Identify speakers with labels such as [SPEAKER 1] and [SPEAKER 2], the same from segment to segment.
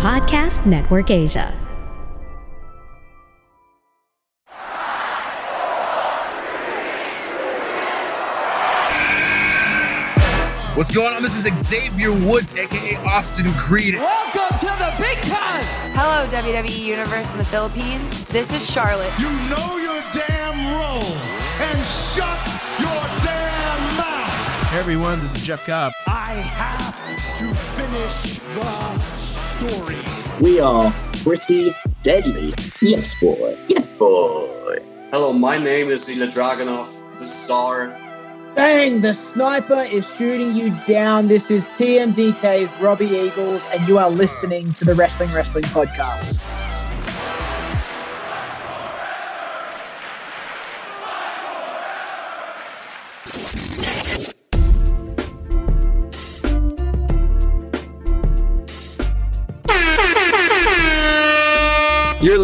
[SPEAKER 1] Podcast Network Asia.
[SPEAKER 2] What's going on? This is Xavier Woods, aka Austin Creed.
[SPEAKER 3] Welcome to the big time.
[SPEAKER 4] Hello, WWE Universe in the Philippines. This is Charlotte.
[SPEAKER 5] You know your damn role and shut your damn mouth.
[SPEAKER 6] Hey everyone, this is Jeff Cobb.
[SPEAKER 5] I have to finish the story.
[SPEAKER 7] We are pretty deadly. Yes, boy. Yes, boy.
[SPEAKER 8] Hello, my name is Ilya Dragunov, the star.
[SPEAKER 9] Bang! The sniper is shooting you down. This is TMDK's Robbie Eagles, and you are listening to the Wrestling Wrestling Podcast.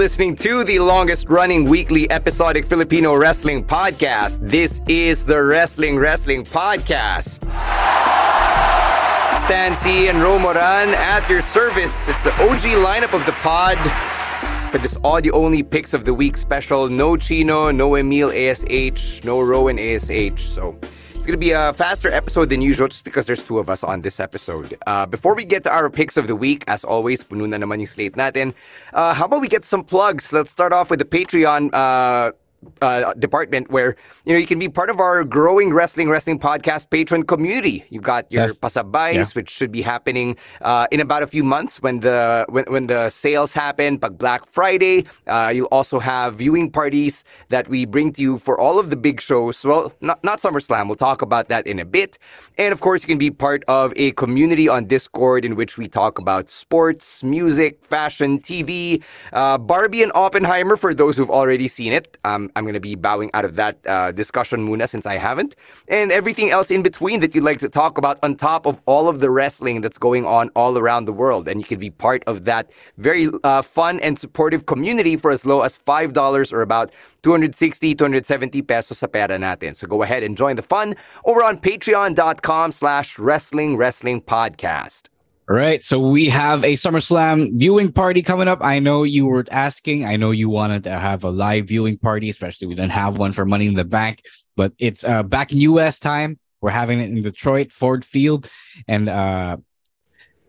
[SPEAKER 10] Listening to the longest running weekly episodic Filipino wrestling podcast. This is the Wrestling Wrestling Podcast. Stan Sy and Romoran at your service. It's the OG lineup of the pod for this audio only picks of the week special. No Chino, no Emil ASH, no Rowan ASH. So it's going to be a faster episode than usual just because there's two of us on this episode. Uh, before we get to our picks of the week, as always, puno na naman yung slate natin. Uh, how about we get some plugs? Let's start off with the Patreon uh, uh, department where you know you can be part of our growing wrestling wrestling podcast patron community. You've got your
[SPEAKER 6] Yes.
[SPEAKER 10] pasabays,
[SPEAKER 6] Yeah.
[SPEAKER 10] which should be happening uh, in about a few months when the when, when the sales happen. But Black Friday, uh, you'll also have viewing parties that we bring to you for all of the big shows. Well, not not SummerSlam. We'll talk about that in a bit. And of course, you can be part of a community on Discord in which we talk about sports, music, fashion, TV, uh, Barbie and Oppenheimer for those who've already seen it. Um, I'm going to be bowing out of that uh, discussion muna since I haven't. And everything else in between that you'd like to talk about on top of all of the wrestling that's going on all around the world. And you can be part of that very uh, fun and supportive community for as low as $5 or about 260, 270 pesos sa pera natin. So go ahead and join the fun over on patreon.com slash wrestling wrestling podcast.
[SPEAKER 6] Right, so we have a SummerSlam viewing party coming up. I know you were asking. I know you wanted to have a live viewing party, especially we didn't have one for Money in the Bank, but it's uh, back in U.S. time. We're having it in Detroit, Ford Field, and uh,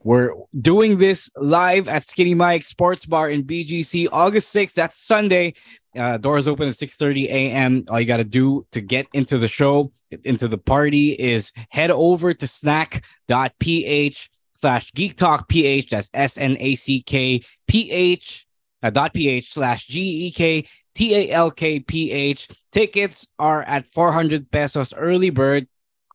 [SPEAKER 6] we're doing this live at Skinny Mike Sports Bar in BGC, August 6th. That's Sunday. Uh, doors open at 6:30 a.m. All you got to do to get into the show, into the party, is head over to snack.ph slash geek talk ph. That's S N A C K P H uh, dot ph slash G E K T A L K P H. Tickets are at 400 pesos early bird.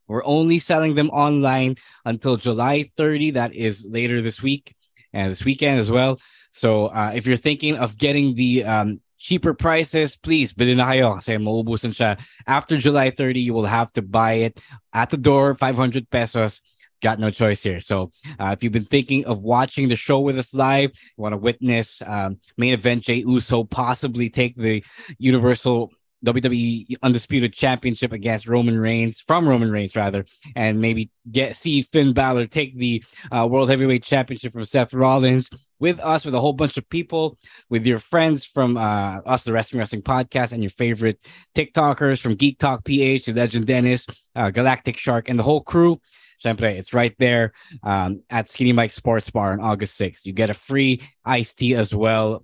[SPEAKER 6] We're only selling them online until July 30. That is later this week and this weekend as well. So uh, if you're thinking of getting the um, cheaper prices, please bili na kayo kasi. After July 30, you will have to buy it at the door, 500 pesos. Got no choice here. So uh, if you've been thinking of watching the show with us live, you want to witness um, main event Jey Uso possibly take the Universal WWE Undisputed Championship against Roman Reigns from Roman Reigns rather, and maybe get see Finn Balor take the uh, World Heavyweight Championship from Seth Rollins with us, with a whole bunch of people, with your friends from uh, us, the Wrestling Wrestling Podcast, and your favorite TikTokers from Geek Talk PH to Legend Dennis, uh, Galactic Shark, and the whole crew. It's right there um, at Skinny Mike Sports Bar on August 6th. You get a free iced tea as well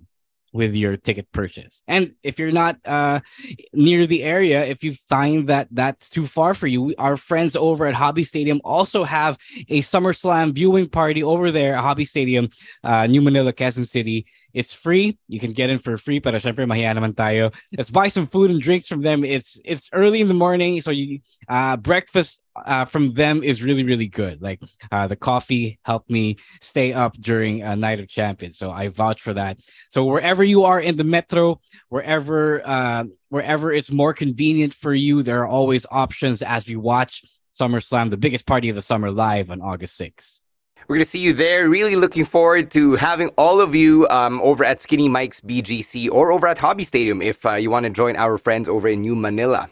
[SPEAKER 6] with your ticket purchase. And if you're not uh, near the area, if you find that that's too far for you, our friends over at Hobby Stadium also have a SummerSlam viewing party over there at Hobby Stadium, uh, New Manila, Quezon City. It's free. You can get in for free. Para syempre, mahiya naman tayo. Let's buy some food and drinks from them. It's it's early in the morning, so you uh, breakfast uh, from them is really really good. Like uh, the coffee helped me stay up during a night of champions, so I vouch for that. So wherever you are in the metro, wherever uh, wherever it's more convenient for you, there are always options as we watch SummerSlam, the biggest party of the summer, live on August 6th.
[SPEAKER 10] We're going to see you there. Really looking forward to having all of you um, over at Skinny Mike's BGC or over at Hobby Stadium if uh, you want to join our friends over in New Manila.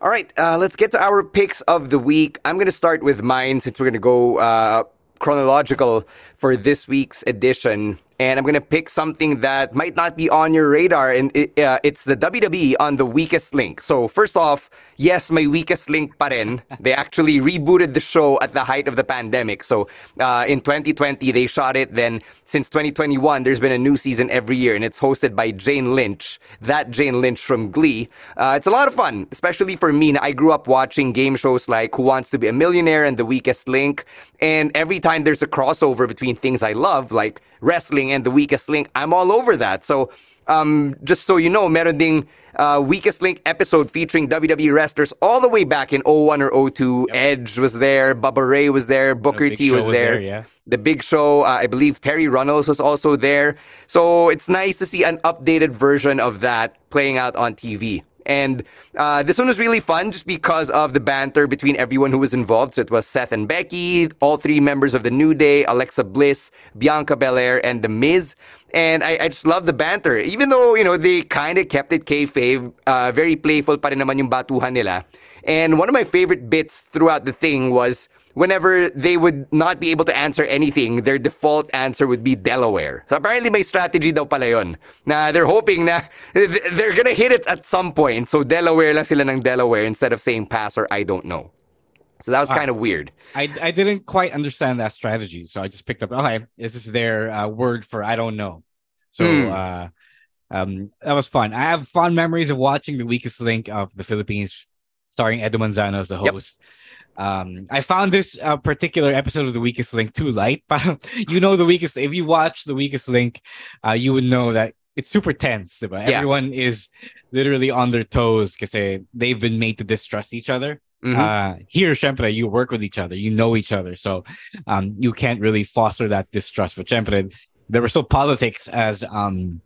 [SPEAKER 10] All right, uh, let's get to our picks of the week. I'm going to start with mine since we're going to go uh, chronological for this week's edition and I'm gonna pick something that might not be on your radar, and it, uh, it's the WWE on the weakest link. So first off, yes, my weakest link pa rin. They actually rebooted the show at the height of the pandemic. So uh, in 2020 they shot it. Then since 2021, there's been a new season every year, and it's hosted by Jane Lynch. That Jane Lynch from Glee. Uh, it's a lot of fun, especially for me. I grew up watching game shows like Who Wants to Be a Millionaire and The Weakest Link, and every time there's a crossover between things I love, like wrestling and the weakest link, I'm all over that. So um, just so you know, meron ding uh, weakest link episode featuring WWE wrestlers all the way back in 01 or 02. Yep. Edge was there, Bubba Ray was there, Booker T was, was there. there. yeah. The Big Show, uh, I believe Terri Runnels was also there. So it's nice to see an updated version of that playing out on TV. And uh, this one was really fun just because of the banter between everyone who was involved. So it was Seth and Becky, all three members of the New Day, Alexa Bliss, Bianca Belair, and The Miz. And I, I just love the banter. Even though, you know, they kind of kept it kayfabe, uh, very playful pa rin naman yung batuhan nila. And one of my favorite bits throughout the thing was whenever they would not be able to answer anything, their default answer would be Delaware. So apparently my strategy daw pala yun. Na they're hoping na they're gonna hit it at some point. So Delaware lang sila ng Delaware instead of saying pass or I don't know. So that was kind of weird.
[SPEAKER 6] I, I didn't quite understand that strategy. So I just picked up, okay, this is their uh, word for I don't know. So mm. uh, um, that was fun. I have fond memories of watching The Weakest Link of the Philippines, starring Edu Manzano as the host. Yep. Um, I found this uh, particular episode of The Weakest Link too light. you know, The Weakest, if you watch The Weakest Link, uh, you would know that it's super tense. Diba? Yeah. Everyone is literally on their toes because they've been made to distrust each other. Mm-hmm. Uh, here, syempre, you work with each other, you know each other. So um, you can't really foster that distrust. But syempre, there were still politics as um,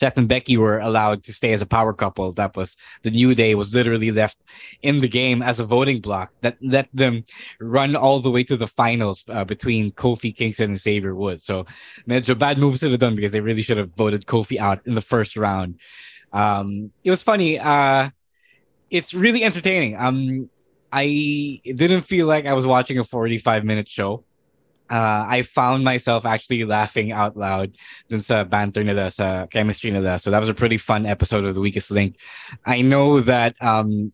[SPEAKER 6] Seth and Becky were allowed to stay as a power couple. That was the New Day was literally left in the game as a voting block that let them run all the way to the finals uh, between Kofi Kingston and Xavier Woods. So, medyo bad moves to have done because they really should have voted Kofi out in the first round. Um, it was funny. Uh, it's really entertaining. Um, I didn't feel like I was watching a 45 minute show uh, I found myself actually laughing out loud dun sa banter nila, sa chemistry nila. So that was a pretty fun episode of The Weakest Link. I know that, um,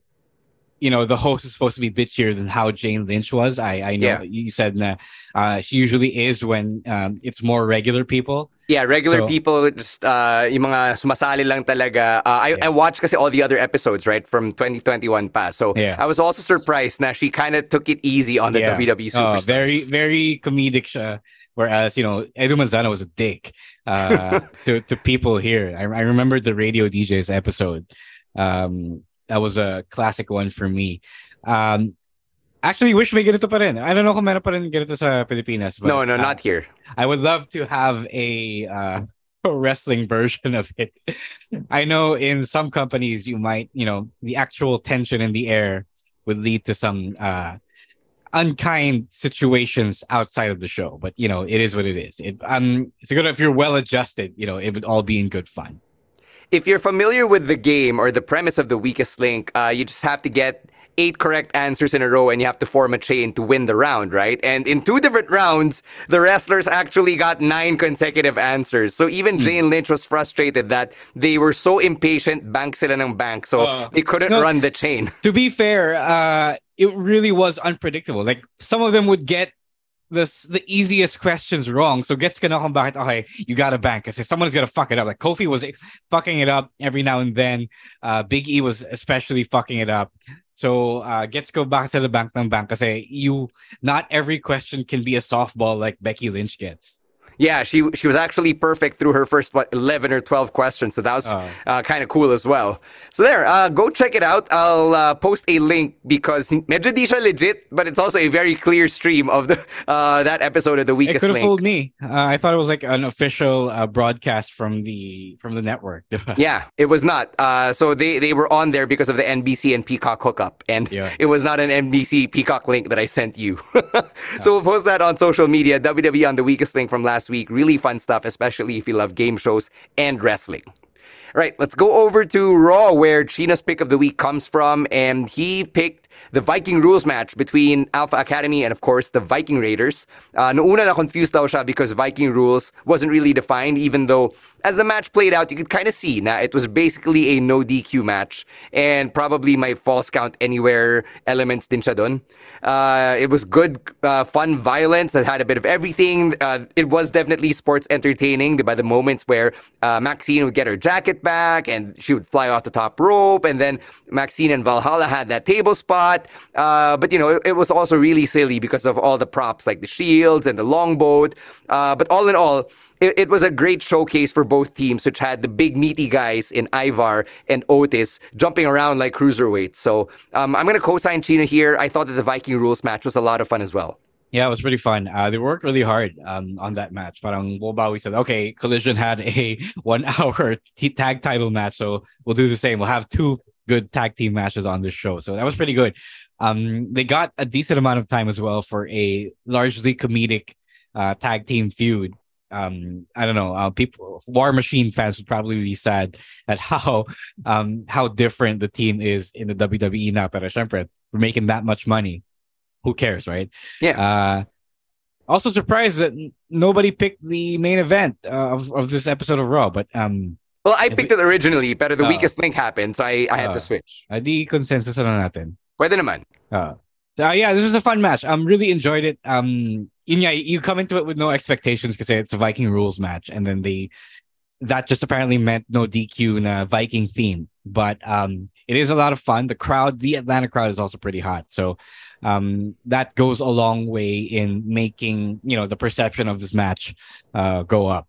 [SPEAKER 6] you know, the host is supposed to be bitchier than how Jane Lynch was. I, I know yeah. you said that uh, she usually is when um, it's more regular people.
[SPEAKER 10] Yeah, regular so, people, just uh, yung mga sumasali lang talaga. Uh, I, yeah. I watched kasi all the other episodes, right, from 2021 pa. So yeah. I was also surprised na she kind of took it easy on the yeah. WWE superstars. Oh,
[SPEAKER 6] very, very comedic siya. Whereas, you know, Edu Manzano was a dick uh, to, to people here. I, I remember the Radio DJs episode. Um, that was a classic one for me. Um, Actually, wish may ganito pa rin. I don't know kung meron pa rin ganito sa Pilipinas.
[SPEAKER 10] But, no, no, uh, not here.
[SPEAKER 6] I would love to have a uh, wrestling version of it. I know in some companies you might, you know, the actual tension in the air would lead to some uh, unkind situations outside of the show. But you know, it is what it is. It um, it's good if you're well adjusted. You know, it would all be in good fun.
[SPEAKER 10] If you're familiar with the game or the premise of the weakest link, uh, you just have to get eight correct answers in a row and you have to form a chain to win the round, right? And in two different rounds, the wrestlers actually got nine consecutive answers. So even mm. Jane Lynch was frustrated that they were so impatient, bank sila ng bank, so uh, they couldn't no, run the chain.
[SPEAKER 6] To be fair, uh, it really was unpredictable. Like some of them would get the the easiest questions wrong. So gets gonna come back. Okay, you got to bank because someone's gonna fuck it up. Like Kofi was fucking it up every now and then. Uh, Big E was especially fucking it up. So uh, gets go back to the bank ng bank kasi you not every question can be a softball like Becky Lynch gets.
[SPEAKER 10] Yeah, she she was actually perfect through her first what eleven or twelve questions, so that was
[SPEAKER 6] Oh.
[SPEAKER 10] uh, kind of cool as well. So there, uh, go check it out. I'll uh, post a link because medyo di siya legit, but it's also a very clear stream of the uh, that episode of the
[SPEAKER 6] It
[SPEAKER 10] weakest
[SPEAKER 6] could have
[SPEAKER 10] link.
[SPEAKER 6] fooled me. Uh, I thought it was like an official uh, broadcast from the from the network.
[SPEAKER 10] Yeah, it was not. Uh, so they, they were on there because of the NBC and Peacock hookup, and
[SPEAKER 6] Yeah.
[SPEAKER 10] it was not an NBC Peacock link that I sent you. so we'll post that on social media. WWE on the weakest link from last week. Really fun stuff, especially if you love game shows and wrestling. All right, let's go over to Raw, where Chino's pick of the week comes from, and he picked the Viking rules match between Alpha Academy and, of course, the Viking Raiders. Uh, noong na confused daw siya because Viking rules wasn't really defined, even though as the match played out, you could kind of see na it was basically a no DQ match, and probably my false count anywhere elements din siya dun. Uh, it was good, uh, fun violence that had a bit of everything. Uh, it was definitely sports entertaining by the moments where uh, Maxxine would get her jacket back and she would fly off the top rope, and then Maxxine and Valhalla had that table spot. Uh, but you know, it, it was also really silly because of all the props like the shields and the longboat. Uh, but all in all, it, it was a great showcase for both teams, which had the big meaty guys in Ivar and Otis jumping around like cruiserweights. So um, I'm going to co-sign Chino here. I thought that the Viking rules match was a lot of fun as well.
[SPEAKER 6] Yeah, it was pretty fun. Uh, they worked really hard um, on that match. Parang we said, okay, Collision had a one hour t- tag title match, so we'll do the same. We'll have two good tag team matches on this show. So that was pretty good. Um, they got a decent amount of time as well for a largely comedic uh, tag team feud. Um, I don't know. Uh, people, War Machine fans would probably be sad at how um how different the team is in the WWE now. Pero syempre, we're making that much money. Who cares, right?
[SPEAKER 10] Yeah.
[SPEAKER 6] Uh, also surprised that nobody picked the main event uh, of, of this episode of Raw, but um,
[SPEAKER 10] Well, I picked it originally, but the
[SPEAKER 6] Oh.
[SPEAKER 10] weakest link happened, so I, I had
[SPEAKER 6] Oh.
[SPEAKER 10] to switch.
[SPEAKER 6] uh, the consensus na natin.
[SPEAKER 10] Pwede naman.
[SPEAKER 6] Uh, so, uh, yeah, this was a fun match. I um, really enjoyed it. Um, yun nga, you come into it with no expectations because it's a Viking rules match, and then they that just apparently meant no DQ na Viking theme. But um, it is a lot of fun. The crowd, the Atlanta crowd, is also pretty hot. So um, that goes a long way in making you know the perception of this match uh, go up.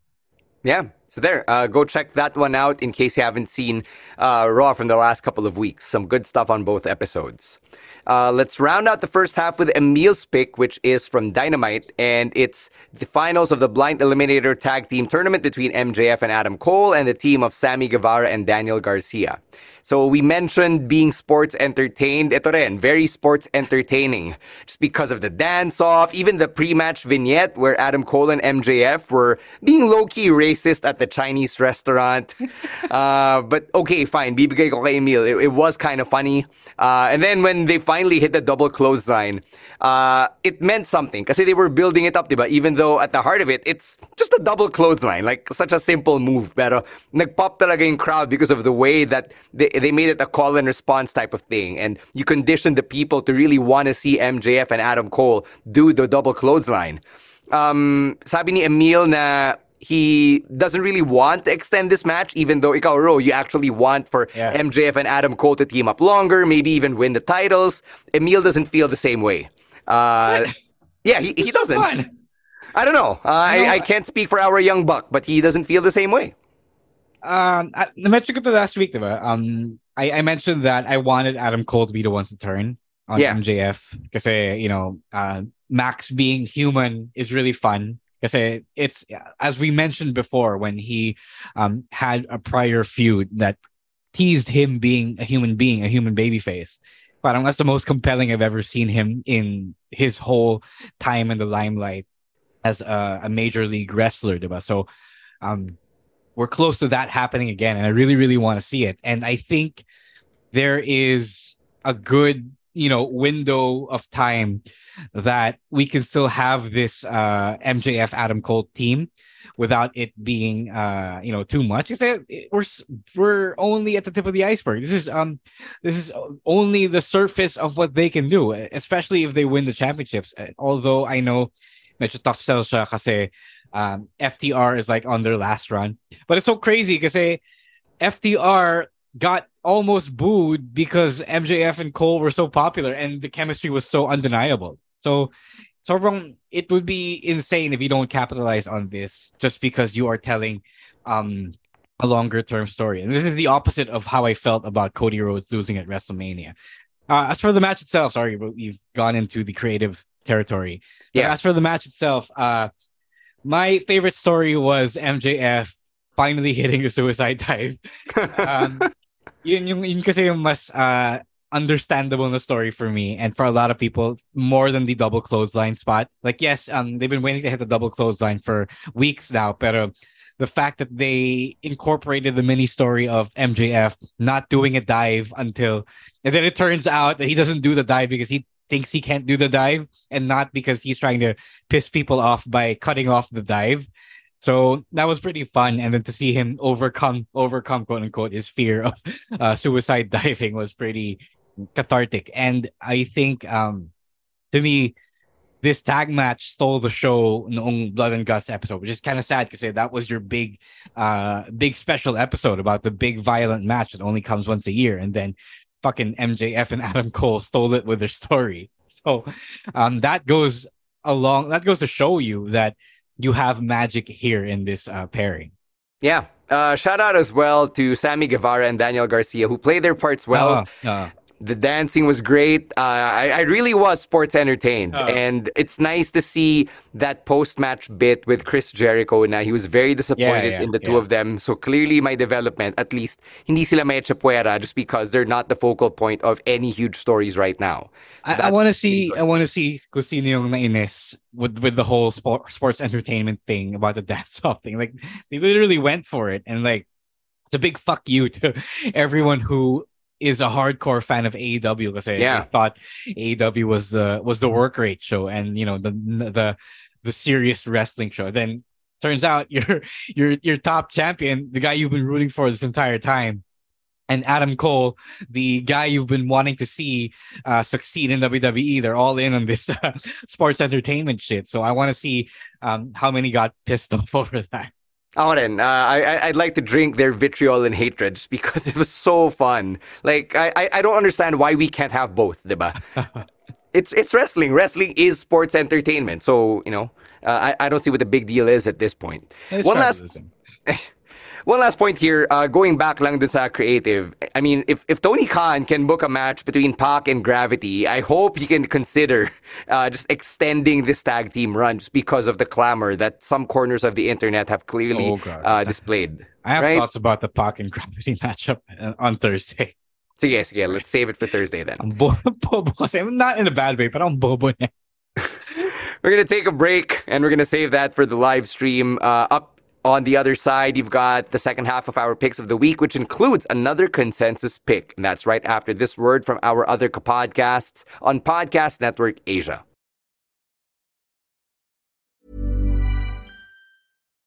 [SPEAKER 10] Yeah. So there, uh, go check that one out in case you haven't seen uh, Raw from the last couple of weeks. Some good stuff on both episodes. Uh, let's round out the first half with Emil's pick, which is from Dynamite, and it's the finals of the Blind Eliminator Tag Team Tournament between MJF and Adam Cole and the team of Sammy Guevara and Daniel Garcia. So we mentioned being sports entertained. Ito rin, very sports entertaining. Just because of the dance-off, even the pre-match vignette where Adam Cole and MJF were being low-key racist at the Chinese restaurant. uh, but okay, fine. Bibigay ko kay Emil. It, it was kind of funny. Uh, and then when they finally hit the double clothesline, uh, it meant something kasi they were building it up, diba? Even though at the heart of it, it's just a double clothesline, like such a simple move. Pero nagpop talaga yung crowd because of the way that they, they made it a call and response type of thing. And you conditioned the people to really want to see MJF and Adam Cole do the double clothesline. Um, sabi ni Emil na he doesn't really want to extend this match, even though ikaw, Ro, you actually want for
[SPEAKER 6] Yeah.
[SPEAKER 10] MJF and Adam Cole to team up longer, maybe even win the titles. Emil doesn't feel the same way. Uh, yeah, he, he doesn't.
[SPEAKER 6] fun.
[SPEAKER 10] I don't know. Uh, I,
[SPEAKER 6] No,
[SPEAKER 10] I can't speak for our young buck, but he doesn't feel the same way.
[SPEAKER 6] Um, I, na-mention ko last week, diba? Um, I, I mentioned that I wanted Adam Cole to be the one to turn on
[SPEAKER 10] Yeah.
[SPEAKER 6] MJF because you know, uh, Max being human is really fun. Because it's as we mentioned before when he um had a prior feud that teased him being a human being, a human baby face. Parang that's the most compelling I've ever seen him in his whole time in the limelight as a, a major league wrestler, diba? So um we're close to that happening again and i really really want to see it. And i think there is a good you know window of time that we can still have this uh mjf adam cole team without it being uh you know too much. Is that we're we're only at the tip of the iceberg. This is um this is only the surface of what they can do especially if they win the championships. Although i know medyo tough sell siya um, FTR is like on their last run. But it's so crazy because FTR got almost booed because MJF and Cole were so popular and the chemistry was so undeniable. So sobrang it would be insane if you don't capitalize on this just because you are telling um a longer term story. And this is the opposite of how I felt about Cody Rhodes losing at WrestleMania. Uh, as for the match itself, sorry, we've gone into the creative territory. But
[SPEAKER 10] Yeah.
[SPEAKER 6] As for the match itself, uh, my favorite story was MJF finally hitting a suicide dive. um, yun yung yun kasi yung mas uh, understandable na story for me and for a lot of people more than the double clothesline spot. Like yes, um they've been waiting to hit the double clothesline for weeks now, pero the fact that they incorporated the mini story of MJF not doing a dive until and then it turns out that he doesn't do the dive because he thinks he can't do the dive and not because he's trying to piss people off by cutting off the dive. So that was pretty fun, and then to see him overcome overcome quote unquote his fear of uh, suicide diving was pretty cathartic. And I think um to me, this tag match stole the show noong Blood and Guts episode, which is kind of sad because that was your big uh big special episode about the big violent match that only comes once a year, and then fucking MJF and Adam Cole stole it with their story. So um that goes along that goes to show you that you have magic here in this uh, pairing.
[SPEAKER 10] Yeah. Uh, shout out as well to Sammy Guevara and Daniel Garcia who played their parts well.
[SPEAKER 6] Uh,
[SPEAKER 10] The dancing was great. Uh, I, I really was sports entertained.
[SPEAKER 6] Uh.
[SPEAKER 10] and it's nice to see that post match bit with Chris Jericho. Now, he was very disappointed
[SPEAKER 6] yeah,
[SPEAKER 10] in the two of them. So clearly, my development, at least, hindi sila may chapuera just because they're not the focal point of any huge stories right now. So
[SPEAKER 6] I, I want to see. I want to see kung sino yung nainis with with the whole sport, sports entertainment thing about the dance off thing. Like they literally went for it, and like it's a big fuck you to everyone who is a hardcore fan of AEW because
[SPEAKER 10] Yeah.
[SPEAKER 6] they thought AEW was the was the work rate show and you know the the the serious wrestling show. Then turns out your your your top champion, the guy you've been rooting for this entire time, and Adam Cole, the guy you've been wanting to see uh, succeed in WWE. They're all in on this uh, sports entertainment shit. So I want to see um, how many got pissed off over that.
[SPEAKER 10] Ako rin. Uh, I, I'd like to drink their vitriol and hatred just because it was so fun. Like, I, I, don't understand why we can't have both, diba? it's it's wrestling. Wrestling is sports entertainment. So, you know, uh, I, I don't see what the big deal is at this point. One last. one last point here, uh, going back lang dun sa creative. I mean, if, if Tony Khan can book a match between Pac and Gravity, I hope he can consider uh, just extending this tag team run just because of the clamor that some corners of the internet have clearly
[SPEAKER 6] Oh,
[SPEAKER 10] uh, displayed.
[SPEAKER 6] I have
[SPEAKER 10] right?
[SPEAKER 6] thoughts about the Pac and Gravity matchup uh, on Thursday.
[SPEAKER 10] So yes, sige, let's save it for Thursday then.
[SPEAKER 6] Ang bo- bobo kasi. Not in a bad way, but ang bobo.
[SPEAKER 10] We're going to take a break and we're going to save that for the live stream. Uh, up on the other side, you've got the second half of our picks of the week, which includes another consensus pick. And that's right after this word from our other podcasts on Podcast Network Asia.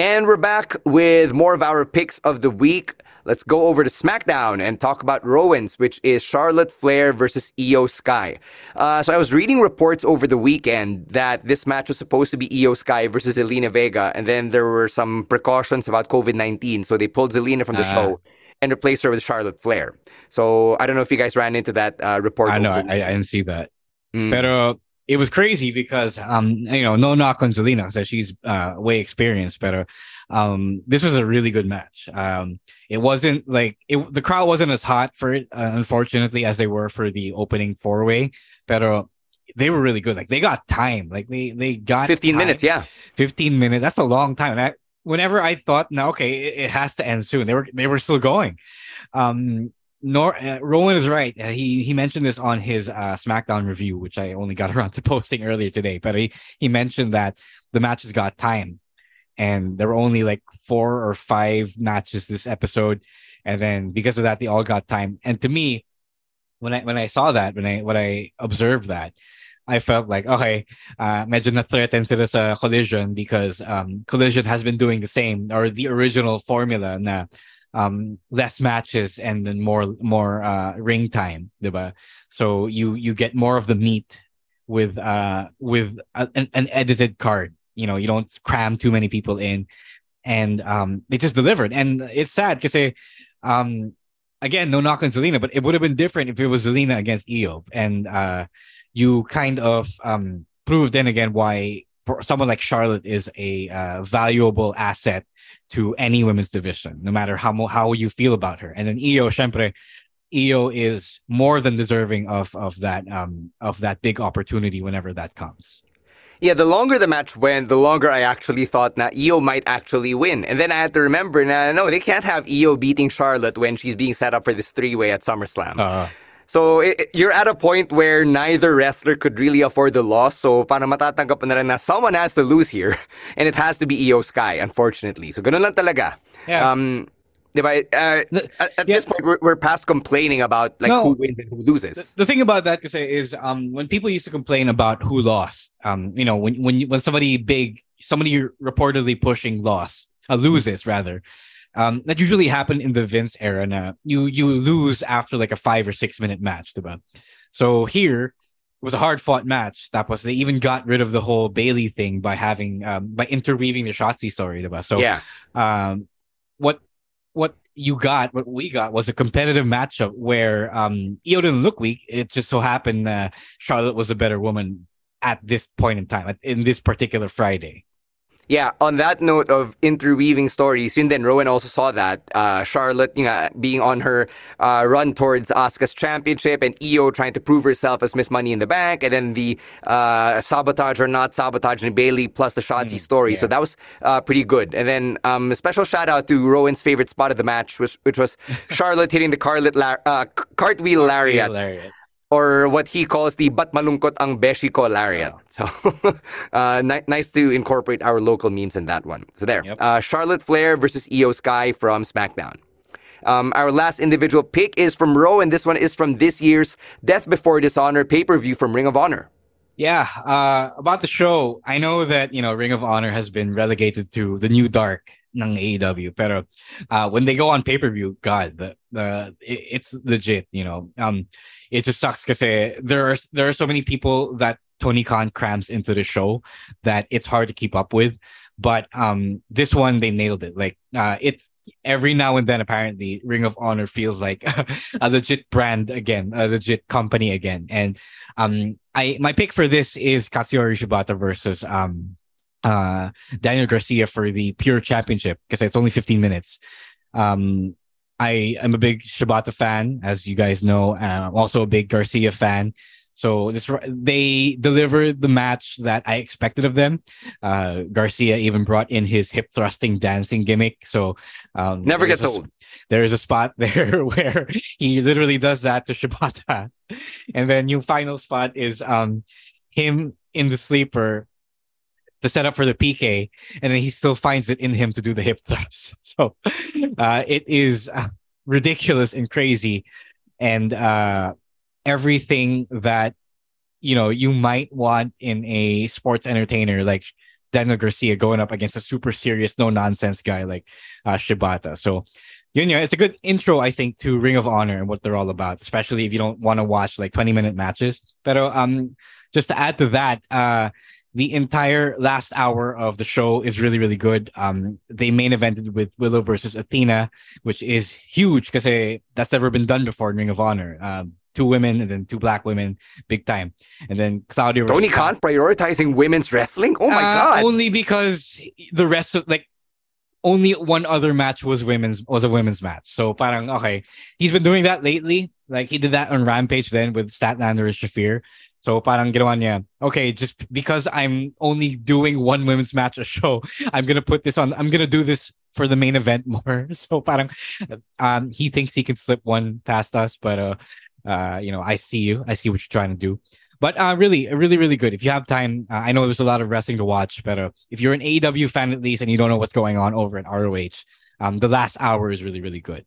[SPEAKER 10] And we're back with more of our picks of the week. Let's go over to SmackDown and talk about Rowan's, which is Charlotte Flair versus IYO SKY. Uh, so I was reading reports over the weekend that this match was supposed to be IYO SKY versus Zelina Vega, and then there were some precautions about COVID 19, so they pulled Zelina from the
[SPEAKER 6] Ah.
[SPEAKER 10] show and replaced her with Charlotte Flair. So I don't know if you guys ran into that uh, report.
[SPEAKER 6] I know. I, I didn't see that.
[SPEAKER 10] Mm.
[SPEAKER 6] Pero it was crazy because um you know no knock on Zelina so she's uh way experienced better um, this was a really good match. Um, it wasn't like it, the crowd wasn't as hot for it, uh, unfortunately, as they were for the opening four way. But they were really good. Like they got time. Like they they got
[SPEAKER 10] 15
[SPEAKER 6] time.
[SPEAKER 10] minutes. Yeah,
[SPEAKER 6] 15 minutes. That's a long time. And I, whenever I thought, no, okay, it, it, has to end soon. They were they were still going. Um, nor uh, Rowan is right. Uh, he he mentioned this on his uh, SmackDown review, which I only got around to posting earlier today. But he he mentioned that the matches got time, and there were only like four or five matches this episode, and then because of that, they all got time. And to me, when I when I saw that, when I when I observed that, I felt like, okay, uh, medyo na-threaten sila sa Collision because um, Collision has been doing the same or the original formula na um, less matches and then more more uh, ring time, diba? So you you get more of the meat with uh with a, an, an edited card. You know, you don't cram too many people in, and um, they just delivered. And it's sad because um, again, no knock on Zelina, but it would have been different if it was Zelina against IYO, and uh, you kind of um proved then again why for someone like Charlotte is a uh, valuable asset to any women's division, no matter how how you feel about her. And then IYO, siempre, IYO is more than deserving of of that um of that big opportunity whenever that comes.
[SPEAKER 10] Yeah, the longer the match went, the longer I actually thought that IYO might actually win. And then I had to remember, now, no, they can't have IYO beating Charlotte when she's being set up for this three way at SummerSlam. Uh, so it, you're at a point where neither wrestler could really afford the loss. So para matatanggap na rin na someone has to lose here. And it has to be IYO SKY, unfortunately. So ganun lang talaga.
[SPEAKER 6] Yeah.
[SPEAKER 10] Um, Diba? Uh, at, at yeah. this point, we're, we're, past complaining about like no, who wins and who loses.
[SPEAKER 6] The, the thing about that is um, when people used to complain about who lost, um, you know, when when when somebody big, somebody reportedly pushing loss, uh, loses rather, um, that usually happened in the Vince era. Na you you lose after like a five or six minute match, diba? So here it was a hard fought match. That was they even got rid of the whole Bayley thing by having um, by interweaving the Shotzi story, diba? So
[SPEAKER 10] yeah,
[SPEAKER 6] um, what what you got, what we got was a competitive matchup where um IYO didn't look weak. It just so happened uh, Charlotte was a better woman at this point in time, in this particular Friday.
[SPEAKER 10] Yeah, on that note of interweaving stories, yun then Rowan also saw that. Uh, Charlotte you know, being on her uh, run towards Asuka's championship and IYO trying to prove herself as Miss Money in the Bank, and then the uh, sabotage or not sabotage in Bayley plus the Shotzi mm, story. Yeah. So that was uh, pretty good. And then um, a special shout out to Rowan's favorite spot of the match, which, which was Charlotte hitting the cartwheel, uh, cartwheel lariat. lariat or what he calls the Bat Malungkot ang Beshi Ko Lariat. So uh, ni- nice to incorporate our local memes in that one. So there, yep. uh, Charlotte Flair versus IYO SKY from SmackDown. Um, our last individual pick is from Row, and this one is from this year's Death Before Dishonor pay per view from Ring of Honor.
[SPEAKER 6] Yeah, uh, about the show, I know that you know Ring of Honor has been relegated to the new dark ng AEW. Pero uh, when they go on pay-per-view, God, the the it, it's legit, you know. Um it just sucks because there are there are so many people that Tony Khan crams into the show that it's hard to keep up with. But um this one they nailed it. Like uh it every now and then apparently Ring of Honor feels like a legit brand again, a legit company again. And um I my pick for this is Katsuyori Shibata versus um uh, Daniel Garcia for the pure championship because it's only 15 minutes. Um, I am a big Shibata fan, as you guys know. Uh, I'm also a big Garcia fan. So this they delivered the match that I expected of them. Uh, Garcia even brought in his hip thrusting dancing gimmick. So um,
[SPEAKER 10] never gets old.
[SPEAKER 6] There is a spot there where he literally does that to Shibata, and then your final spot is um, him in the sleeper to set up for the PK, and then he still finds it in him to do the hip thrust. So uh, it is uh, ridiculous and crazy, and uh, everything that you know you might want in a sports entertainer like Daniel Garcia going up against a super serious, no nonsense guy like uh, Shibata. So. You know, it's a good intro, I think, to Ring of Honor and what they're all about, especially if you don't want to watch like 20 minute matches. But um, just to add to that, uh, the entire last hour of the show is really really good um they main evented with willow versus athena which is huge because that's never been done before in ring of honor um two women and then two black women big time and then claudia
[SPEAKER 10] tony khan prioritizing women's wrestling oh my uh,
[SPEAKER 6] god only because the rest of like only one other match was women's was a women's match. So parang okay, he's been doing that lately. Like he did that on Rampage then with Statlander and Shafir. So parang ginawa niya, okay, just because I'm only doing one women's match a show, I'm gonna put this on. I'm gonna do this for the main event more. So parang um he thinks he can slip one past us, but uh uh you know I see you, I see what you're trying to do. But uh, really, really, really good. If you have time, uh, I know there's a lot of wrestling to watch, but uh, if you're an AEW fan at least and you don't know what's going on over at ROH, um, the last hour is really, really good.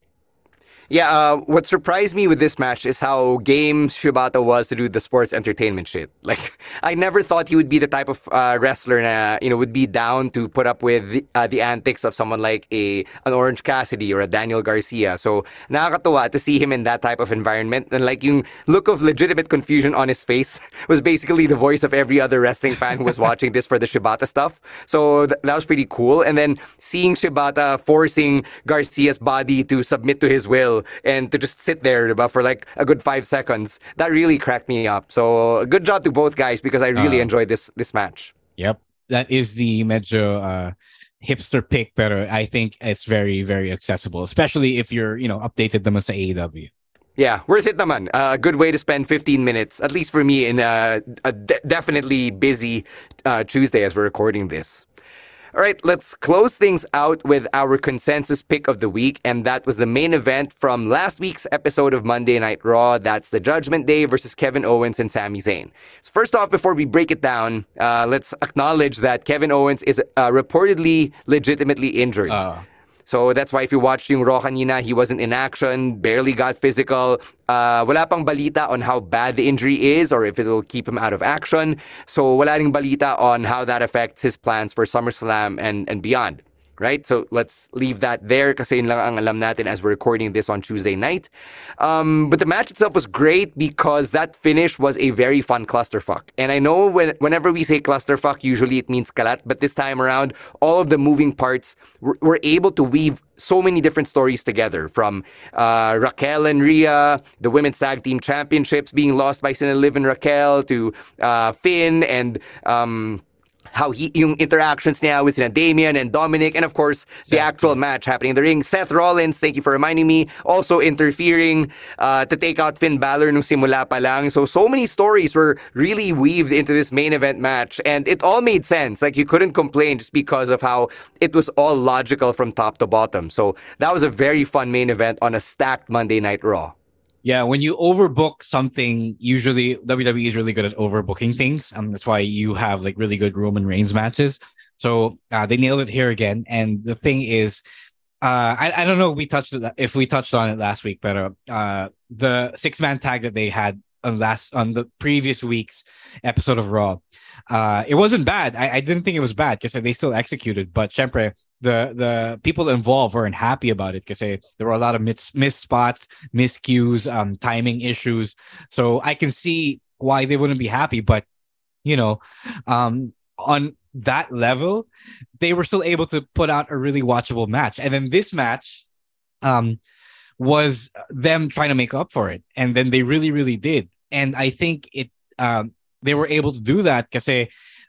[SPEAKER 10] Yeah, uh, what surprised me with this match is how game Shibata was to do the sports entertainment shit. Like, I never thought he would be the type of uh, wrestler na, you know, would be down to put up with the, uh, the antics of someone like a an Orange Cassidy or a Daniel Garcia. So, nakakatuwa to see him in that type of environment. And like, yung look of legitimate confusion on his face was basically the voice of every other wrestling fan who was watching this for the Shibata stuff. So, th- that was pretty cool. And then seeing Shibata forcing Garcia's body to submit to his will and to just sit there for like a good five seconds. That really cracked me up. So good job to both guys because I really
[SPEAKER 6] Uh,
[SPEAKER 10] enjoyed this this match.
[SPEAKER 6] Yep. That is the medyo uh, hipster pick, but uh, I think it's very, very accessible, especially if you're, you know, updated them as a AEW.
[SPEAKER 10] Yeah, worth it naman. Uh, a good way to spend 15 minutes, at least for me, in a, a de- definitely busy uh, Tuesday as we're recording this. All right, let's close things out with our consensus pick of the week, and that was the main event from last week's episode of Monday Night Raw. That's the Judgment Day versus Kevin Owens and Sami Zayn. So first off, before we break it down, uh, let's acknowledge that Kevin Owens is uh, reportedly legitimately injured. So that's why if you watched yung Raw kanina, he wasn't in action, barely got physical. Uh, wala pang balita on how bad the injury is or if it'll keep him out of action. So wala ring balita on how that affects his plans for SummerSlam and, and beyond. Right? So let's leave that there kasi yun lang ang alam natin as we're recording this on Tuesday night. Um, but the match itself was great because that finish was a very fun clusterfuck. And I know when, whenever we say clusterfuck, usually it means kalat, but this time around, all of the moving parts were, were able to weave so many different stories together from uh, Raquel and Rhea, the women's tag team championships being lost by Liv and Raquel, to uh, Finn and. Um, how he yung interactions niya with Damian and Dominic, and of course the actual match happening in the ring. Seth Rollins, thank you for reminding me, also interfering uh, to take out Finn Balor nung simula pa lang. So so many stories were really weaved into this main event match, and it all made sense. Like you couldn't complain just because of how it was all logical from top to bottom. So that was a very fun main event on a stacked Monday Night Raw.
[SPEAKER 6] Yeah, when you overbook something, usually WWE is really good at overbooking things. Um, that's why you have like really good Roman Reigns matches. So uh, they nailed it here again. And the thing is, uh, I, I don't know if we touched it, if we touched on it last week, but uh, uh, the six man tag that they had on last on the previous week's episode of Raw, uh, it wasn't bad. I, I didn't think it was bad because they still executed, but siempre, the the people involved weren't happy about it because there were a lot of miss, missed spots, miscues, um, timing issues. So I can see why they wouldn't be happy, but you know, um, on that level, they were still able to put out a really watchable match. And then this match, um, was them trying to make up for it, and then they really, really did. And I think it, um, they were able to do that because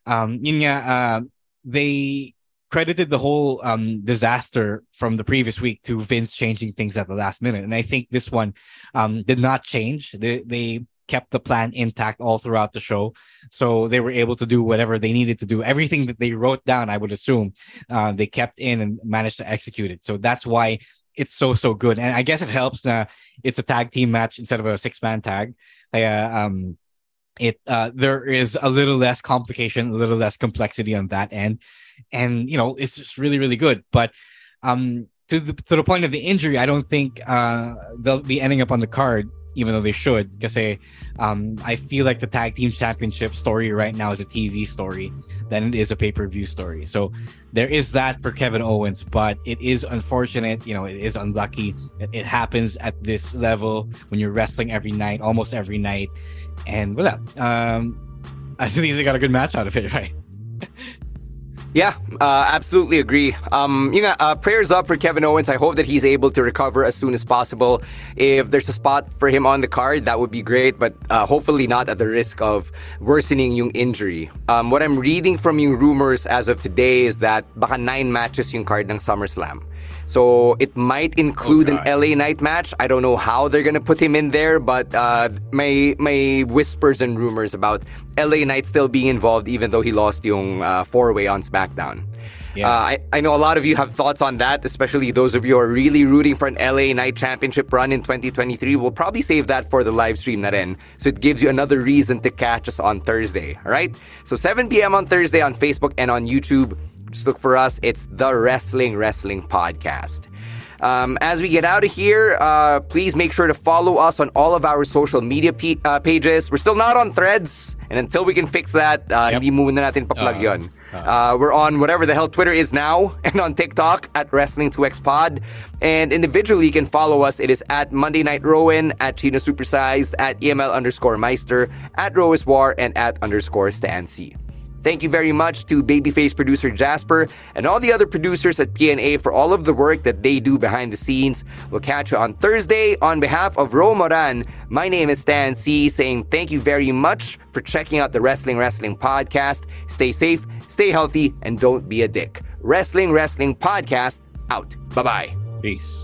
[SPEAKER 6] um, uh, they credited the whole um, disaster from the previous week to Vince changing things at the last minute. And I think this one um, did not change. They, they kept the plan intact all throughout the show. So they were able to do whatever they needed to do. Everything that they wrote down, I would assume, uh, they kept in and managed to execute it. So that's why it's so, so good. And I guess it helps that it's a tag team match instead of a six man tag. Uh, um, it uh, there is a little less complication, a little less complexity on that end, and you know it's just really really good. But um, to the to the point of the injury, I don't think uh, they'll be ending up on the card, even though they should. Because um, I feel like the tag team championship story right now is a TV story than it is a pay per view story. So there is that for Kevin Owens, but it is unfortunate. You know, it is unlucky. It, it happens at this level when you're wrestling every night, almost every night and wala. Um, think least they got a good match out of it, right?
[SPEAKER 10] Yeah, uh, absolutely agree. Um, you know, uh, prayers up for Kevin Owens. I hope that he's able to recover as soon as possible. If there's a spot for him on the card, that would be great, but uh, hopefully not at the risk of worsening yung injury. Um, what I'm reading from yung rumors as of today is that baka nine matches yung card ng SummerSlam. So it might include
[SPEAKER 2] Oh,
[SPEAKER 10] an LA Knight match. I don't know how they're gonna put him in there, but uh, my my whispers and rumors about LA Knight still being involved, even though he lost yung uh, four way on SmackDown.
[SPEAKER 6] Yeah.
[SPEAKER 10] Uh, I, I know a lot of you have thoughts on that, especially those of you who are really rooting for an LA Knight Championship run in 2023. We'll probably save that for the live stream na rin. So it gives you another reason to catch us on Thursday, all right? So 7 p.m. on Thursday on Facebook and on YouTube. Just look for us. It's the Wrestling Wrestling Podcast. Um, as we get out of here, uh, please make sure to follow us on all of our social media pe- uh, pages. We're still not on threads, and until we can fix that, uh, hindi muna natin pa-plug yun. Uh, we're on whatever the hell Twitter is now, and on TikTok at Wrestling2XPod. And individually, you can follow us. It is at Monday Night Rowen, at Chino Supersized, at EML underscore Meister, at Roas War, and at underscore StanSy. Thank you very much to Babyface producer Jasper and all the other producers at PNA for all of the work that they do behind the scenes. We'll catch you on Thursday. On behalf of Ro Moran, my name is Stan Sy, saying thank you very much for checking out the Wrestling Wrestling Podcast. Stay safe, stay healthy, and don't be a dick. Wrestling Wrestling Podcast out. Bye bye.
[SPEAKER 6] Peace.